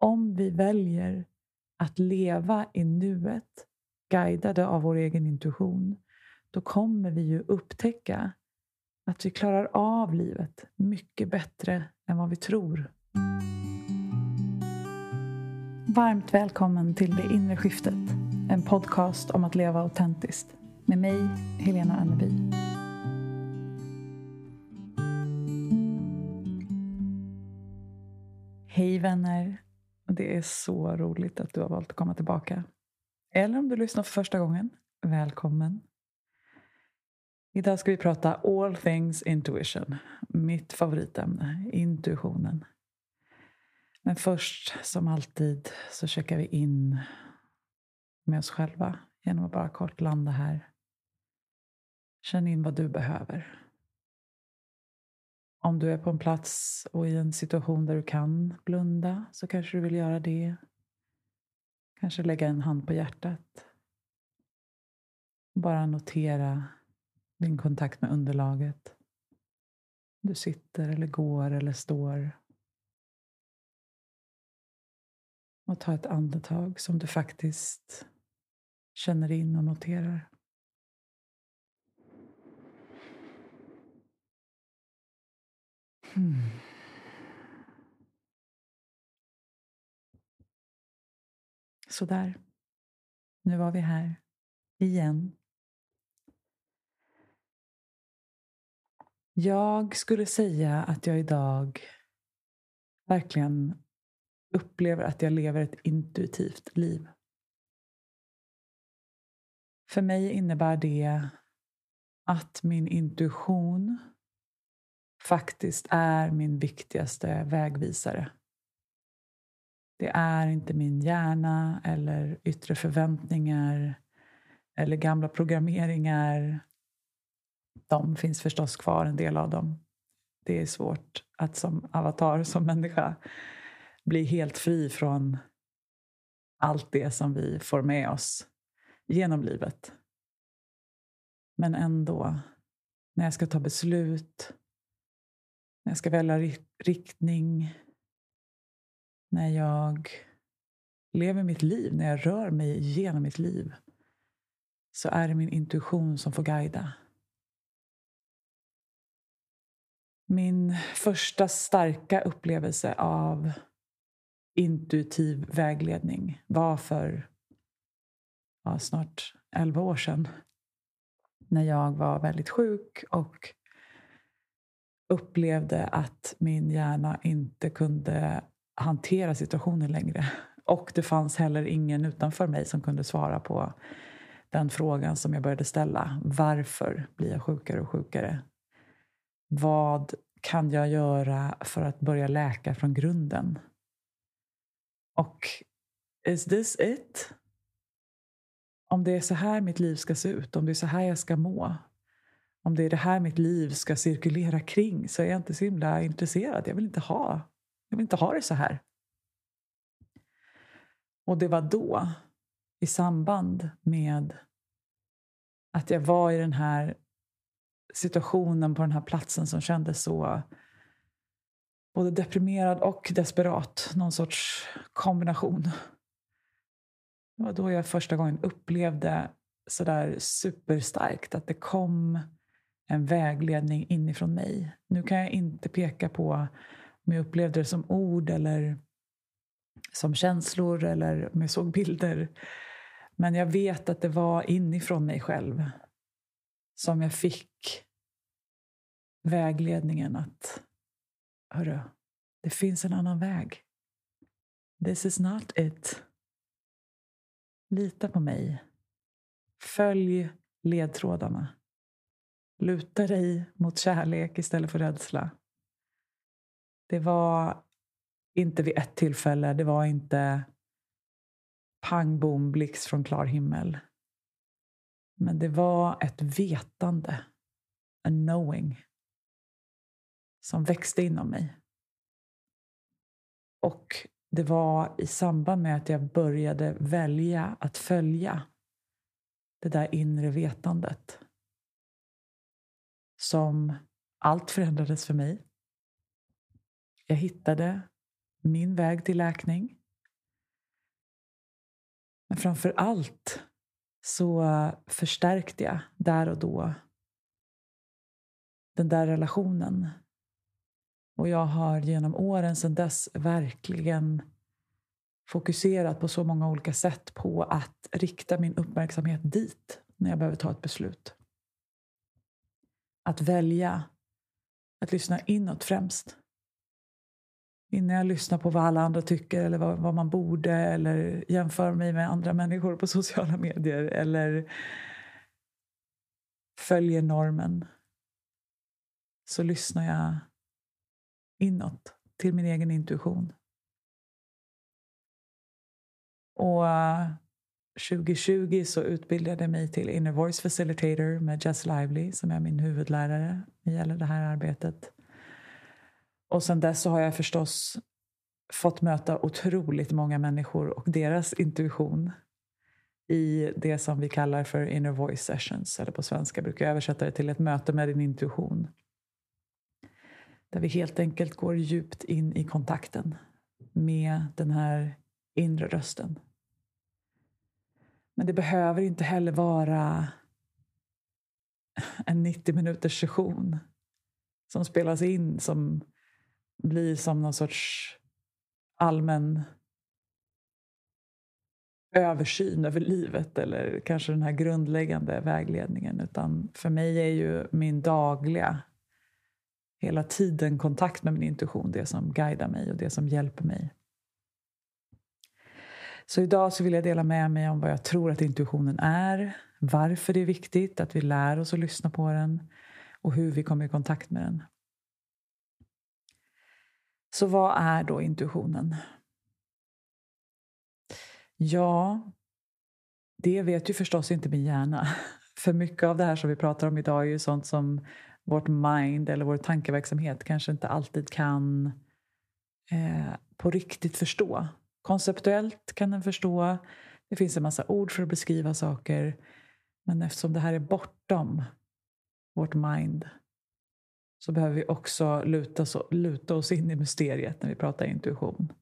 om vi väljer att leva i nuet, guidade av vår egen intuition, då kommer vi ju upptäcka att vi klarar av livet mycket bättre än vad vi tror. Varmt välkommen till Det inre skiftet, en podcast om att leva autentiskt med mig, Helena Anneby. Hej vänner! Det är så roligt att du har valt att komma tillbaka. Eller om du lyssnar för första gången, välkommen. Idag ska vi prata all things intuition. Mitt favoritämne, intuitionen. Men först, som alltid, så checkar vi in med oss själva genom att bara kort landa här. Känn in vad du behöver. Om du är på en plats och i en situation där du kan blunda så kanske du vill göra det. Kanske lägga en hand på hjärtat. Bara notera din kontakt med underlaget. Du sitter eller går eller står. Och ta ett andetag som du faktiskt känner in och noterar. Hmm. Sådär. Nu var vi här. Igen. Jag skulle säga att jag idag verkligen upplever att jag lever ett intuitivt liv. För mig innebär det att min intuition faktiskt är min viktigaste vägvisare. Det är inte min hjärna eller yttre förväntningar eller gamla programmeringar. De finns förstås kvar, en del av dem. Det är svårt att som avatar, som människa, bli helt fri från allt det som vi får med oss genom livet. Men ändå, när jag ska ta beslut, när jag ska välja riktning, när jag lever mitt liv, när jag rör mig genom mitt liv, så är det min intuition som får guida. Min första starka upplevelse av intuitiv vägledning var för ja, snart 11 år sedan. När jag var väldigt sjuk och upplevde att min hjärna inte kunde hantera situationen längre. Och det fanns heller ingen utanför mig som kunde svara på den frågan som jag började ställa. Varför blir jag sjukare och sjukare? Vad kan jag göra för att börja läka från grunden? Och is this it? Om det är så här mitt liv ska se ut, om det är så här jag ska må, om det är det här mitt liv ska cirkulera kring så är jag inte så himla intresserad. Jag vill inte ha, jag vill inte ha det så här. Och det var då, i samband med att jag var i den här situationen på den här platsen som kändes så både deprimerad och desperat. Någon sorts kombination. Det var då jag första gången upplevde sådär superstarkt att det kom en vägledning inifrån mig. Nu kan jag inte peka på om jag upplevde det som ord eller som känslor eller om jag såg bilder. Men jag vet att det var inifrån mig själv som jag fick vägledningen att Hörru, det finns en annan väg. This is not it. Lita på mig. Följ ledtrådarna. Luta dig mot kärlek istället för rädsla. Det var inte vid ett tillfälle, det var inte pang bom blixt från klar himmel. Men det var ett vetande, a knowing, som växte inom mig. Och det var i samband med att jag började välja att följa det där inre vetandet som allt förändrades för mig. Jag hittade min väg till läkning. Men framför allt så förstärkte jag där och då den där relationen. Och jag har genom åren sedan dess verkligen fokuserat på så många olika sätt på att rikta min uppmärksamhet dit när jag behöver ta ett beslut. Att välja att lyssna inåt främst. Innan jag lyssnar på vad alla andra tycker eller vad, vad man borde eller jämför mig med andra människor på sociala medier eller följer normen så lyssnar jag inåt till min egen intuition. Och 2020 så utbildade jag mig till Inner Voice Facilitator med Jess Lively som är min huvudlärare i gäller det här arbetet. Och sen dess så har jag förstås fått möta otroligt många människor och deras intuition i det som vi kallar för inner voice sessions. Eller på svenska brukar jag översätta det till ett möte med din intuition. Där vi helt enkelt går djupt in i kontakten med den här inre rösten. Men det behöver inte heller vara en 90 minuters session som spelas in som blir som någon sorts allmän översyn över livet eller kanske den här grundläggande vägledningen. Utan för mig är ju min dagliga, hela tiden kontakt med min intuition det som guidar mig och det som hjälper mig. Så idag så vill jag dela med mig om vad jag tror att intuitionen är, varför det är viktigt att vi lär oss att lyssna på den och hur vi kommer i kontakt med den. Så vad är då intuitionen? Ja, det vet ju förstås inte min hjärna. För mycket av det här som vi pratar om idag är ju sånt som vårt mind eller vår tankeverksamhet kanske inte alltid kan eh, på riktigt förstå. Konceptuellt kan den förstå. Det finns en massa ord för att beskriva saker. Men eftersom det här är bortom vårt mind så behöver vi också luta, luta oss in i mysteriet när vi pratar intuition.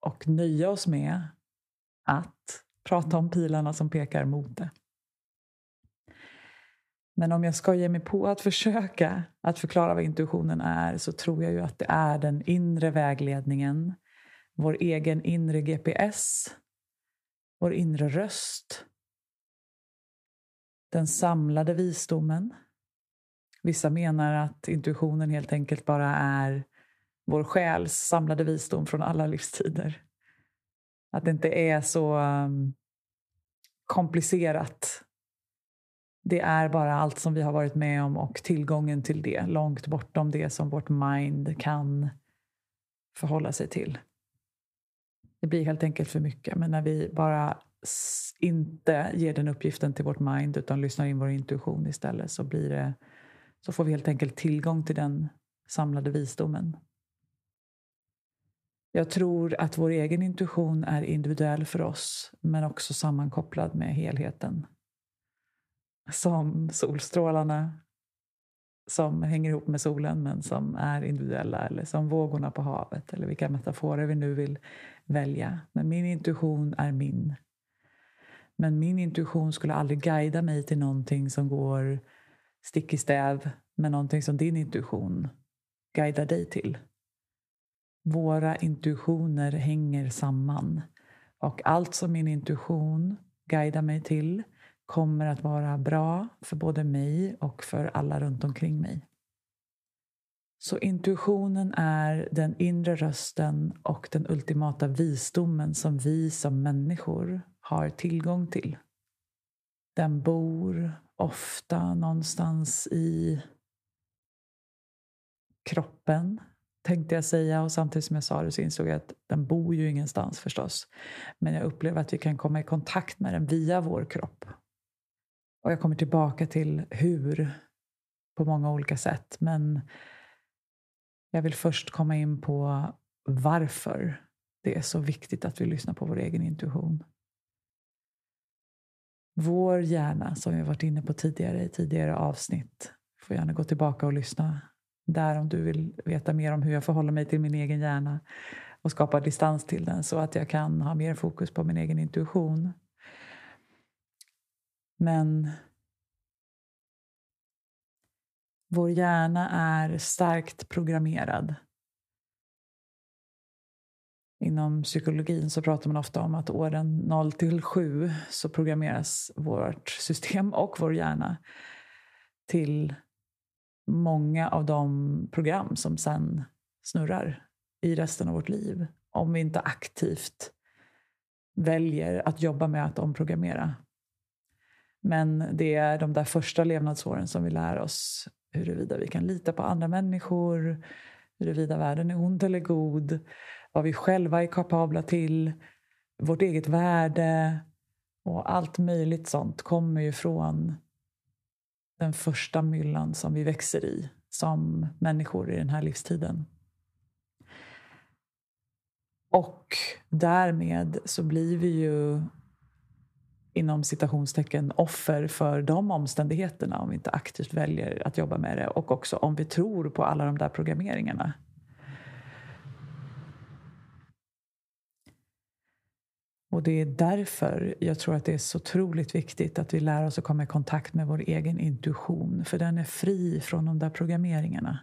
Och nöja oss med att prata om pilarna som pekar mot det. Men om jag ska ge mig på att försöka att förklara vad intuitionen är så tror jag ju att det är den inre vägledningen, vår egen inre GPS, vår inre röst, den samlade visdomen. Vissa menar att intuitionen helt enkelt bara är vår själs samlade visdom från alla livstider. Att det inte är så um, komplicerat. Det är bara allt som vi har varit med om och tillgången till det, långt bortom det som vårt mind kan förhålla sig till. Det blir helt enkelt för mycket, men när vi bara inte ger den uppgiften till vårt mind utan lyssnar in vår intuition istället så, blir det, så får vi helt enkelt tillgång till den samlade visdomen. Jag tror att vår egen intuition är individuell för oss men också sammankopplad med helheten. Som solstrålarna som hänger ihop med solen men som är individuella eller som vågorna på havet eller vilka metaforer vi nu vill välja. Men min intuition är min. Men min intuition skulle aldrig guida mig till någonting som går stick i stäv med någonting som din intuition guidar dig till. Våra intuitioner hänger samman. Och allt som min intuition guidar mig till kommer att vara bra för både mig och för alla runt omkring mig. Så intuitionen är den inre rösten och den ultimata visdomen som vi som människor har tillgång till. Den bor ofta någonstans i kroppen tänkte jag säga och samtidigt som jag sa det så insåg jag att den bor ju ingenstans förstås. Men jag upplever att vi kan komma i kontakt med den via vår kropp. Och jag kommer tillbaka till hur på många olika sätt. Men jag vill först komma in på varför det är så viktigt att vi lyssnar på vår egen intuition. Vår hjärna, som vi varit inne på tidigare i tidigare avsnitt, får gärna gå tillbaka och lyssna där om du vill veta mer om hur jag förhåller mig till min egen hjärna. och skapa distans till den så att jag kan ha mer fokus på min egen intuition. Men vår hjärna är starkt programmerad. Inom psykologin så pratar man ofta om att åren 0 till 7 så programmeras vårt system och vår hjärna till många av de program som sen snurrar i resten av vårt liv. Om vi inte aktivt väljer att jobba med att omprogrammera. Men det är de där första levnadsåren som vi lär oss huruvida vi kan lita på andra människor, huruvida världen är ond eller god, vad vi själva är kapabla till, vårt eget värde och allt möjligt sånt kommer ju från den första myllan som vi växer i som människor i den här livstiden. Och därmed så blir vi ju inom citationstecken offer för de omständigheterna om vi inte aktivt väljer att jobba med det och också om vi tror på alla de där programmeringarna. Och det är därför jag tror att det är så otroligt viktigt att vi lär oss att komma i kontakt med vår egen intuition. För den är fri från de där programmeringarna.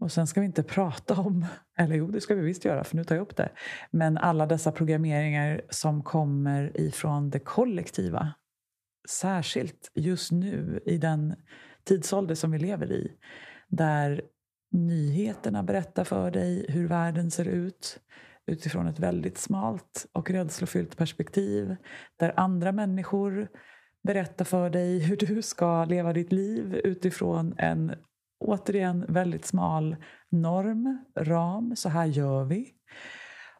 Och sen ska vi inte prata om, eller jo det ska vi visst göra för nu tar jag upp det. Men alla dessa programmeringar som kommer ifrån det kollektiva. Särskilt just nu i den tidsålder som vi lever i. Där nyheterna berättar för dig hur världen ser ut utifrån ett väldigt smalt och rädslofyllt perspektiv. Där andra människor berättar för dig hur du ska leva ditt liv utifrån en återigen väldigt smal norm, ram. Så här gör vi.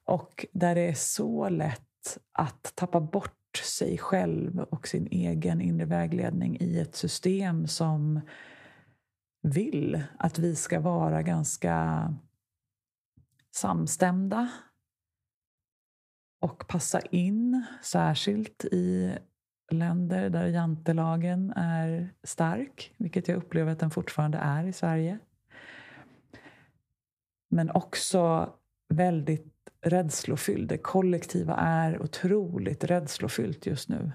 Och där det är så lätt att tappa bort sig själv och sin egen inre vägledning i ett system som vill att vi ska vara ganska samstämda och passa in, särskilt i länder där jantelagen är stark, vilket jag upplever att den fortfarande är i Sverige. Men också väldigt rädslofylld. Det kollektiva är otroligt rädslofyllt just nu.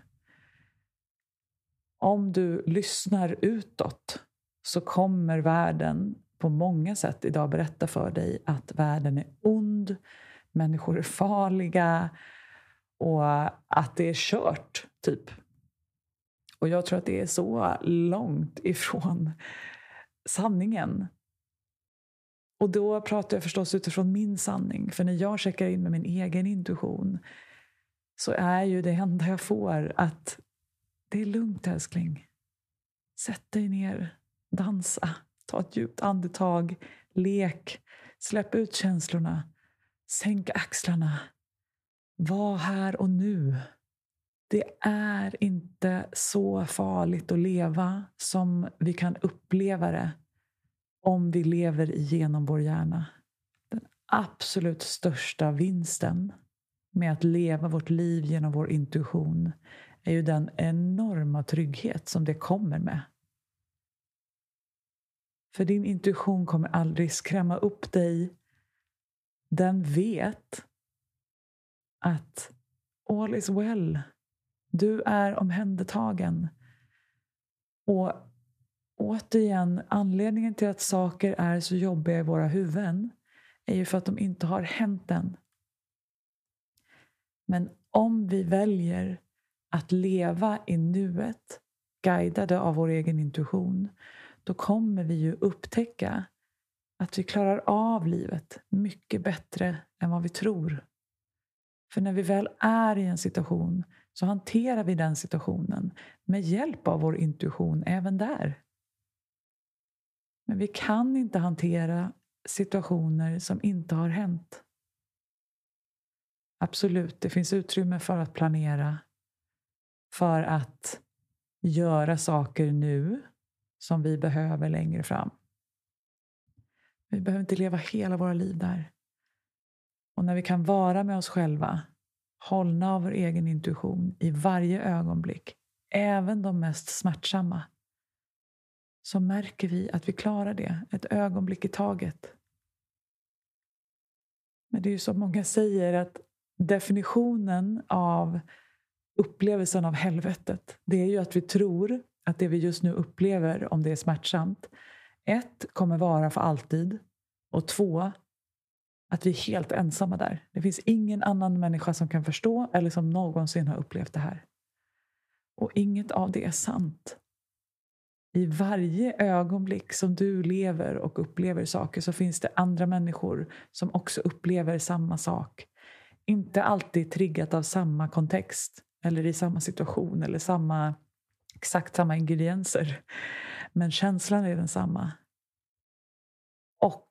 Om du lyssnar utåt så kommer världen på många sätt idag berätta för dig att världen är ond, människor är farliga och att det är kört, typ. Och jag tror att det är så långt ifrån sanningen. Och då pratar jag förstås utifrån min sanning. För när jag checkar in med min egen intuition så är ju det enda jag får att det är lugnt älskling. Sätt dig ner, dansa, ta ett djupt andetag, lek, släpp ut känslorna, sänk axlarna. Var här och nu. Det är inte så farligt att leva som vi kan uppleva det om vi lever igenom vår hjärna. Den absolut största vinsten med att leva vårt liv genom vår intuition är ju den enorma trygghet som det kommer med. För din intuition kommer aldrig skrämma upp dig. Den vet att all is well. Du är omhändertagen. Och återigen, anledningen till att saker är så jobbiga i våra huvuden är ju för att de inte har hänt än. Men om vi väljer att leva i nuet, guidade av vår egen intuition, då kommer vi ju upptäcka att vi klarar av livet mycket bättre än vad vi tror. För när vi väl är i en situation så hanterar vi den situationen med hjälp av vår intuition även där. Men vi kan inte hantera situationer som inte har hänt. Absolut, det finns utrymme för att planera, för att göra saker nu som vi behöver längre fram. Vi behöver inte leva hela våra liv där. Och när vi kan vara med oss själva, hållna av vår egen intuition i varje ögonblick, även de mest smärtsamma, så märker vi att vi klarar det ett ögonblick i taget. Men det är ju som många säger att definitionen av upplevelsen av helvetet, det är ju att vi tror att det vi just nu upplever, om det är smärtsamt, ett, kommer vara för alltid och två, att vi är helt ensamma där. Det finns ingen annan människa som kan förstå eller som någonsin har upplevt det här. Och inget av det är sant. I varje ögonblick som du lever och upplever saker så finns det andra människor som också upplever samma sak. Inte alltid triggat av samma kontext eller i samma situation eller samma, exakt samma ingredienser. Men känslan är densamma. Och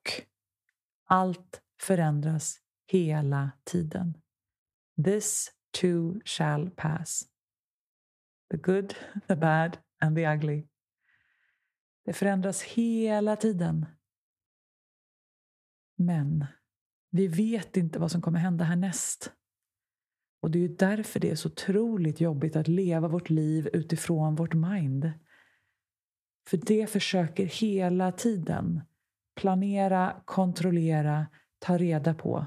allt förändras hela tiden. This too shall pass. The good, the bad and the ugly. Det förändras hela tiden. Men vi vet inte vad som kommer hända härnäst. Och det är ju därför det är så otroligt jobbigt att leva vårt liv utifrån vårt mind. För det försöker hela tiden planera, kontrollera, ta reda på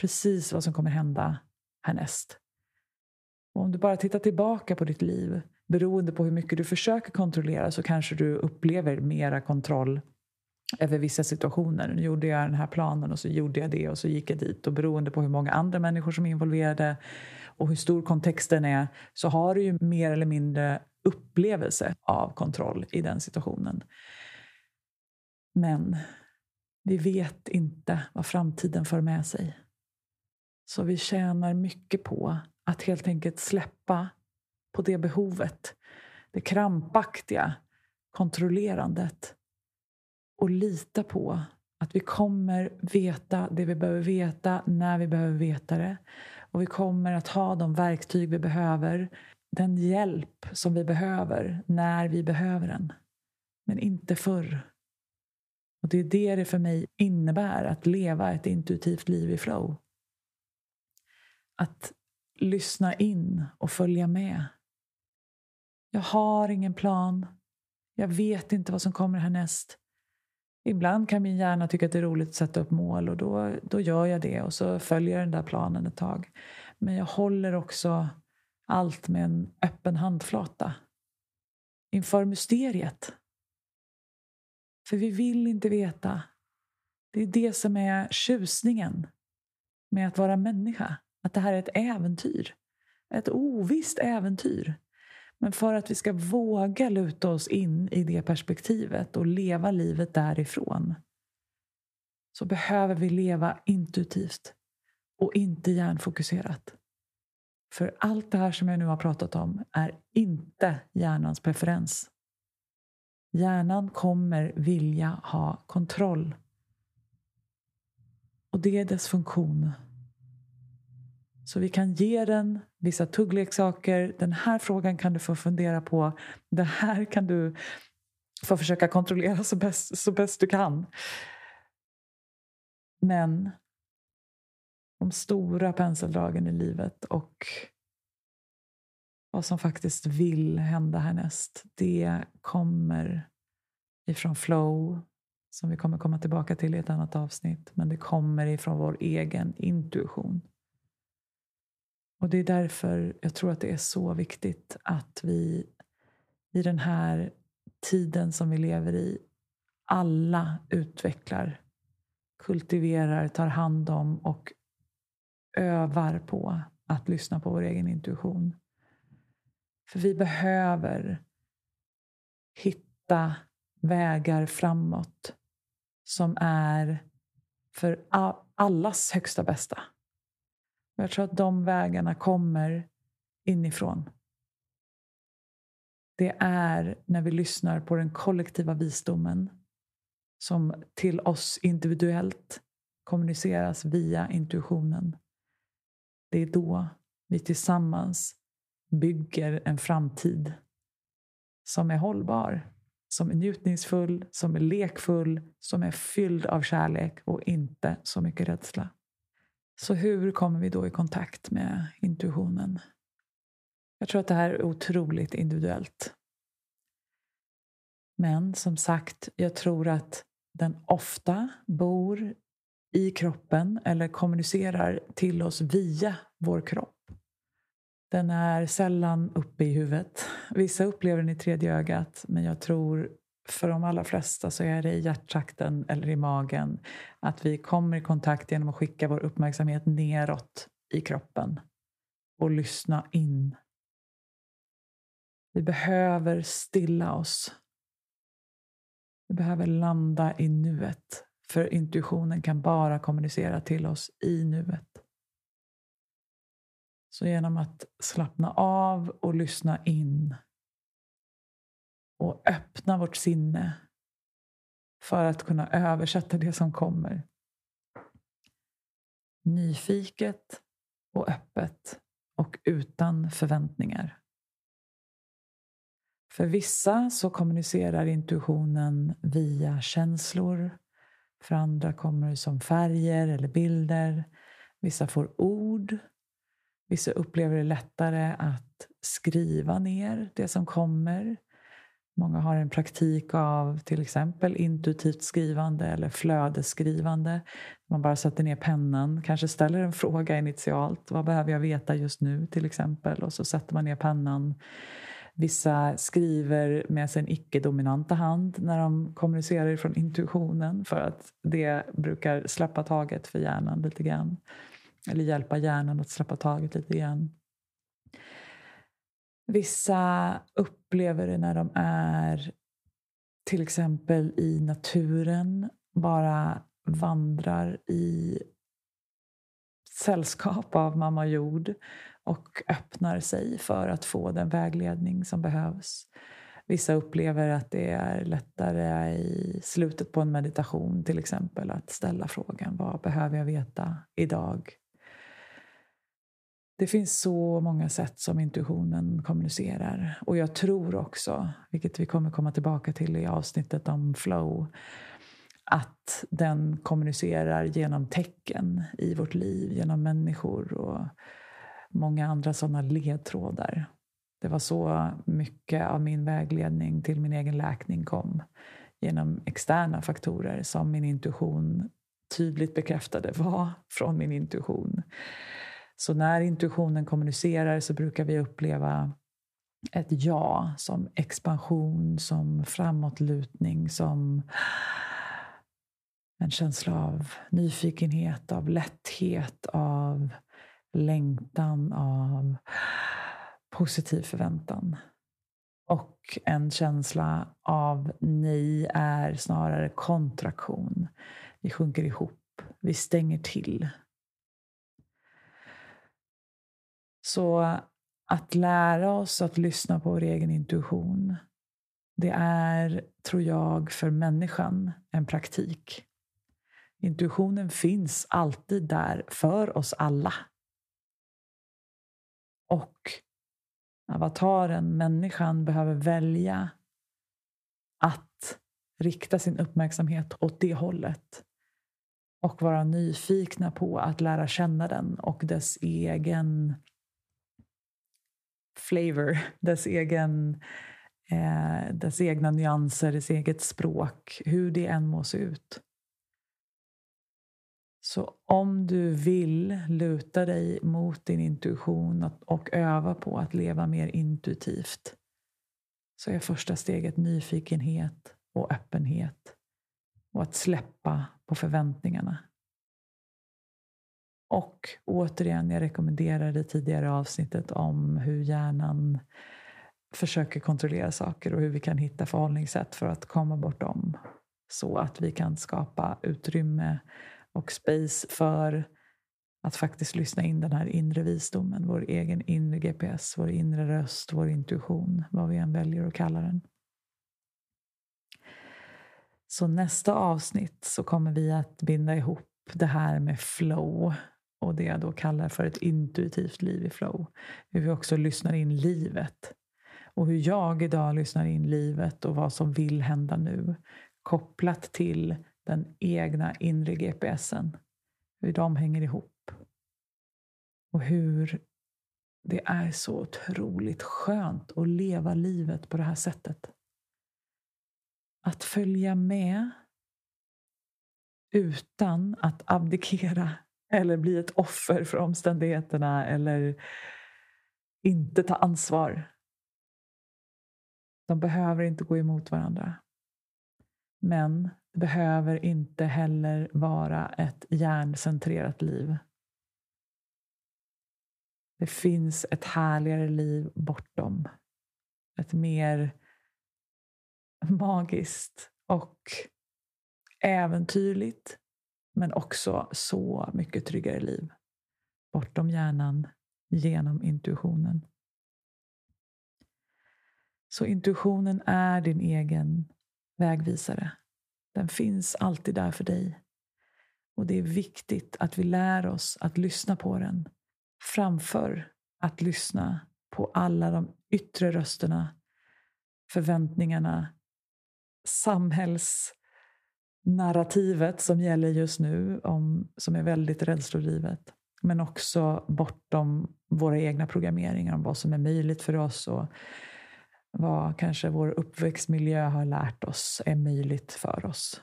precis vad som kommer hända härnäst. Och om du bara tittar tillbaka på ditt liv, beroende på hur mycket du försöker kontrollera så kanske du upplever mera kontroll över vissa situationer. Nu gjorde jag den här planen och så gjorde jag det och så gick jag dit. Och beroende på hur många andra människor som är involverade och hur stor kontexten är så har du ju mer eller mindre upplevelse av kontroll i den situationen. Men vi vet inte vad framtiden för med sig. Så vi tjänar mycket på att helt enkelt släppa på det behovet. Det krampaktiga kontrollerandet. Och lita på att vi kommer veta det vi behöver veta när vi behöver veta det. Och vi kommer att ha de verktyg vi behöver. Den hjälp som vi behöver när vi behöver den. Men inte förr. Och det är det det för mig innebär att leva ett intuitivt liv i flow. Att lyssna in och följa med. Jag har ingen plan. Jag vet inte vad som kommer härnäst. Ibland kan min hjärna tycka att det är roligt att sätta upp mål och då, då gör jag det och så följer jag den där planen ett tag. Men jag håller också allt med en öppen handflata inför mysteriet. För vi vill inte veta. Det är det som är tjusningen med att vara människa. Att det här är ett äventyr. Ett ovisst äventyr. Men för att vi ska våga luta oss in i det perspektivet och leva livet därifrån så behöver vi leva intuitivt och inte hjärnfokuserat. För allt det här som jag nu har pratat om är inte hjärnans preferens. Hjärnan kommer vilja ha kontroll. Och det är dess funktion. Så vi kan ge den vissa tuggleksaker. Den här frågan kan du få fundera på. Det här kan du få försöka kontrollera så bäst, så bäst du kan. Men de stora penseldragen i livet och vad som faktiskt vill hända härnäst, det kommer ifrån flow, som vi kommer komma tillbaka till i ett annat avsnitt. Men det kommer ifrån vår egen intuition. Och det är därför jag tror att det är så viktigt att vi i den här tiden som vi lever i alla utvecklar, kultiverar, tar hand om och övar på att lyssna på vår egen intuition. För vi behöver hitta vägar framåt som är för allas högsta bästa. Jag tror att de vägarna kommer inifrån. Det är när vi lyssnar på den kollektiva visdomen som till oss individuellt kommuniceras via intuitionen. Det är då vi tillsammans bygger en framtid som är hållbar, som är njutningsfull, som är lekfull, som är fylld av kärlek och inte så mycket rädsla. Så hur kommer vi då i kontakt med intuitionen? Jag tror att det här är otroligt individuellt. Men som sagt, jag tror att den ofta bor i kroppen eller kommunicerar till oss via vår kropp. Den är sällan uppe i huvudet. Vissa upplever den i tredje ögat men jag tror för de allra flesta så är det i hjärttrakten eller i magen att vi kommer i kontakt genom att skicka vår uppmärksamhet neråt i kroppen och lyssna in. Vi behöver stilla oss. Vi behöver landa i nuet för intuitionen kan bara kommunicera till oss i nuet. Så genom att slappna av och lyssna in och öppna vårt sinne för att kunna översätta det som kommer. Nyfiket och öppet och utan förväntningar. För vissa så kommunicerar intuitionen via känslor. För andra kommer det som färger eller bilder. Vissa får ord. Vissa upplever det lättare att skriva ner det som kommer. Många har en praktik av till exempel intuitivt skrivande eller flödesskrivande. Man bara sätter ner pennan, kanske ställer en fråga initialt. Vad behöver jag veta just nu till exempel? Och så sätter man ner pennan. Vissa skriver med sin icke-dominanta hand när de kommunicerar från intuitionen för att det brukar släppa taget för hjärnan lite grann. Eller hjälpa hjärnan att släppa taget lite grann. Vissa upplever det när de är till exempel i naturen, bara vandrar i sällskap av mamma jord och öppnar sig för att få den vägledning som behövs. Vissa upplever att det är lättare i slutet på en meditation till exempel att ställa frågan vad behöver jag veta idag? Det finns så många sätt som intuitionen kommunicerar. Och jag tror också, vilket vi kommer komma tillbaka till i avsnittet om flow, att den kommunicerar genom tecken i vårt liv, genom människor och många andra sådana ledtrådar. Det var så mycket av min vägledning till min egen läkning kom. Genom externa faktorer som min intuition tydligt bekräftade var från min intuition. Så när intuitionen kommunicerar så brukar vi uppleva ett ja som expansion, som framåtlutning, som en känsla av nyfikenhet, av lätthet, av längtan, av positiv förväntan. Och en känsla av nej är snarare kontraktion. Vi sjunker ihop, vi stänger till. Så att lära oss att lyssna på vår egen intuition, det är, tror jag, för människan en praktik. Intuitionen finns alltid där för oss alla. Och avataren, människan, behöver välja att rikta sin uppmärksamhet åt det hållet och vara nyfikna på att lära känna den och dess egen flavor, dess, egen, eh, dess egna nyanser, dess eget språk, hur det än må se ut. Så om du vill luta dig mot din intuition och öva på att leva mer intuitivt så är första steget nyfikenhet och öppenhet och att släppa på förväntningarna. Och återigen, jag rekommenderar det tidigare avsnittet om hur hjärnan försöker kontrollera saker och hur vi kan hitta förhållningssätt för att komma bortom så att vi kan skapa utrymme och space för att faktiskt lyssna in den här inre visdomen, vår egen inre GPS, vår inre röst, vår intuition, vad vi än väljer att kalla den. Så nästa avsnitt så kommer vi att binda ihop det här med flow och det jag då kallar för ett intuitivt liv i flow. Hur vi också lyssnar in livet. Och hur jag idag lyssnar in livet och vad som vill hända nu. Kopplat till den egna inre GPSen. Hur de hänger ihop. Och hur det är så otroligt skönt att leva livet på det här sättet. Att följa med utan att abdikera eller bli ett offer för omständigheterna eller inte ta ansvar. De behöver inte gå emot varandra. Men det behöver inte heller vara ett hjärncentrerat liv. Det finns ett härligare liv bortom. Ett mer magiskt och äventyrligt men också så mycket tryggare liv. Bortom hjärnan, genom intuitionen. Så intuitionen är din egen vägvisare. Den finns alltid där för dig. Och det är viktigt att vi lär oss att lyssna på den framför att lyssna på alla de yttre rösterna, förväntningarna, narrativet som gäller just nu, om, som är väldigt rädslodrivet. Men också bortom våra egna programmeringar om vad som är möjligt för oss och vad kanske vår uppväxtmiljö har lärt oss är möjligt för oss.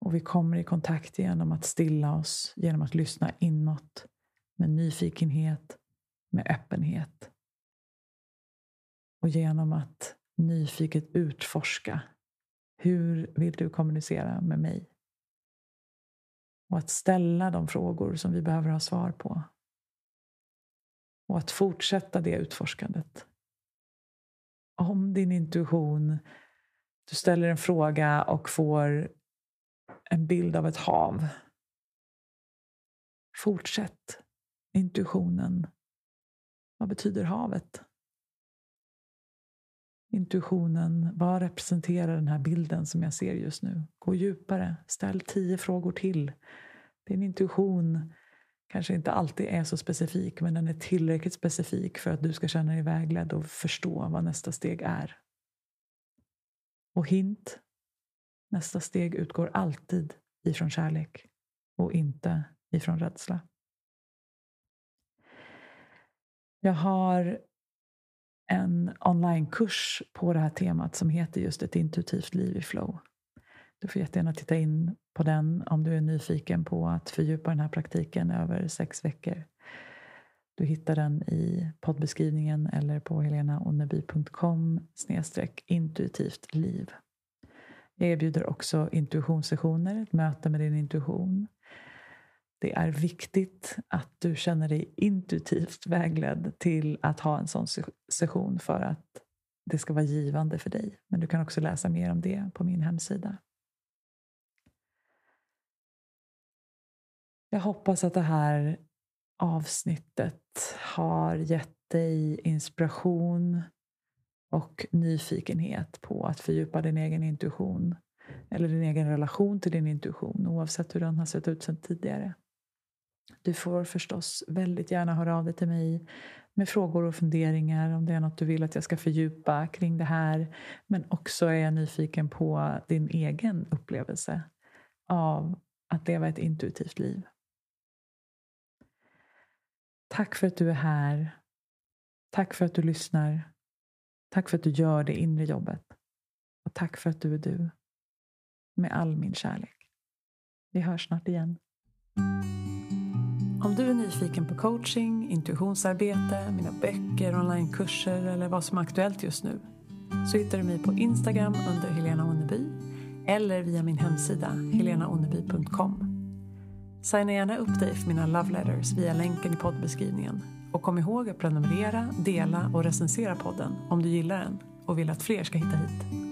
Och vi kommer i kontakt genom att stilla oss, genom att lyssna inåt med nyfikenhet, med öppenhet. Och genom att nyfiket utforska. Hur vill du kommunicera med mig? Och att ställa de frågor som vi behöver ha svar på. Och att fortsätta det utforskandet. Om din intuition, du ställer en fråga och får en bild av ett hav. Fortsätt intuitionen. Vad betyder havet? Intuitionen, vad representerar den här bilden som jag ser just nu? Gå djupare, ställ tio frågor till. Din intuition kanske inte alltid är så specifik men den är tillräckligt specifik för att du ska känna dig vägledd och förstå vad nästa steg är. Och hint, nästa steg utgår alltid ifrån kärlek och inte ifrån rädsla. Jag har en onlinekurs på det här temat som heter just ett intuitivt liv i flow. Du får jättegärna titta in på den om du är nyfiken på att fördjupa den här praktiken över sex veckor. Du hittar den i poddbeskrivningen eller på helenaonneby.com intuitivt liv. Jag erbjuder också intuitionssessioner, ett möte med din intuition. Det är viktigt att du känner dig intuitivt vägledd till att ha en sån session för att det ska vara givande för dig. Men du kan också läsa mer om det på min hemsida. Jag hoppas att det här avsnittet har gett dig inspiration och nyfikenhet på att fördjupa din egen intuition eller din egen relation till din intuition oavsett hur den har sett ut sedan tidigare. Du får förstås väldigt gärna höra av dig till mig med frågor och funderingar om det är något du vill att jag ska fördjupa kring det här. Men också är jag nyfiken på din egen upplevelse av att leva ett intuitivt liv. Tack för att du är här. Tack för att du lyssnar. Tack för att du gör det inre jobbet. Och tack för att du är du. Med all min kärlek. Vi hörs snart igen. Om du är nyfiken på coaching, intuitionsarbete, mina böcker, onlinekurser eller vad som är aktuellt just nu så hittar du mig på Instagram under Helena Onneby eller via min hemsida helenaonneby.com. Signa gärna upp dig för mina love letters via länken i poddbeskrivningen. Och kom ihåg att prenumerera, dela och recensera podden om du gillar den och vill att fler ska hitta hit.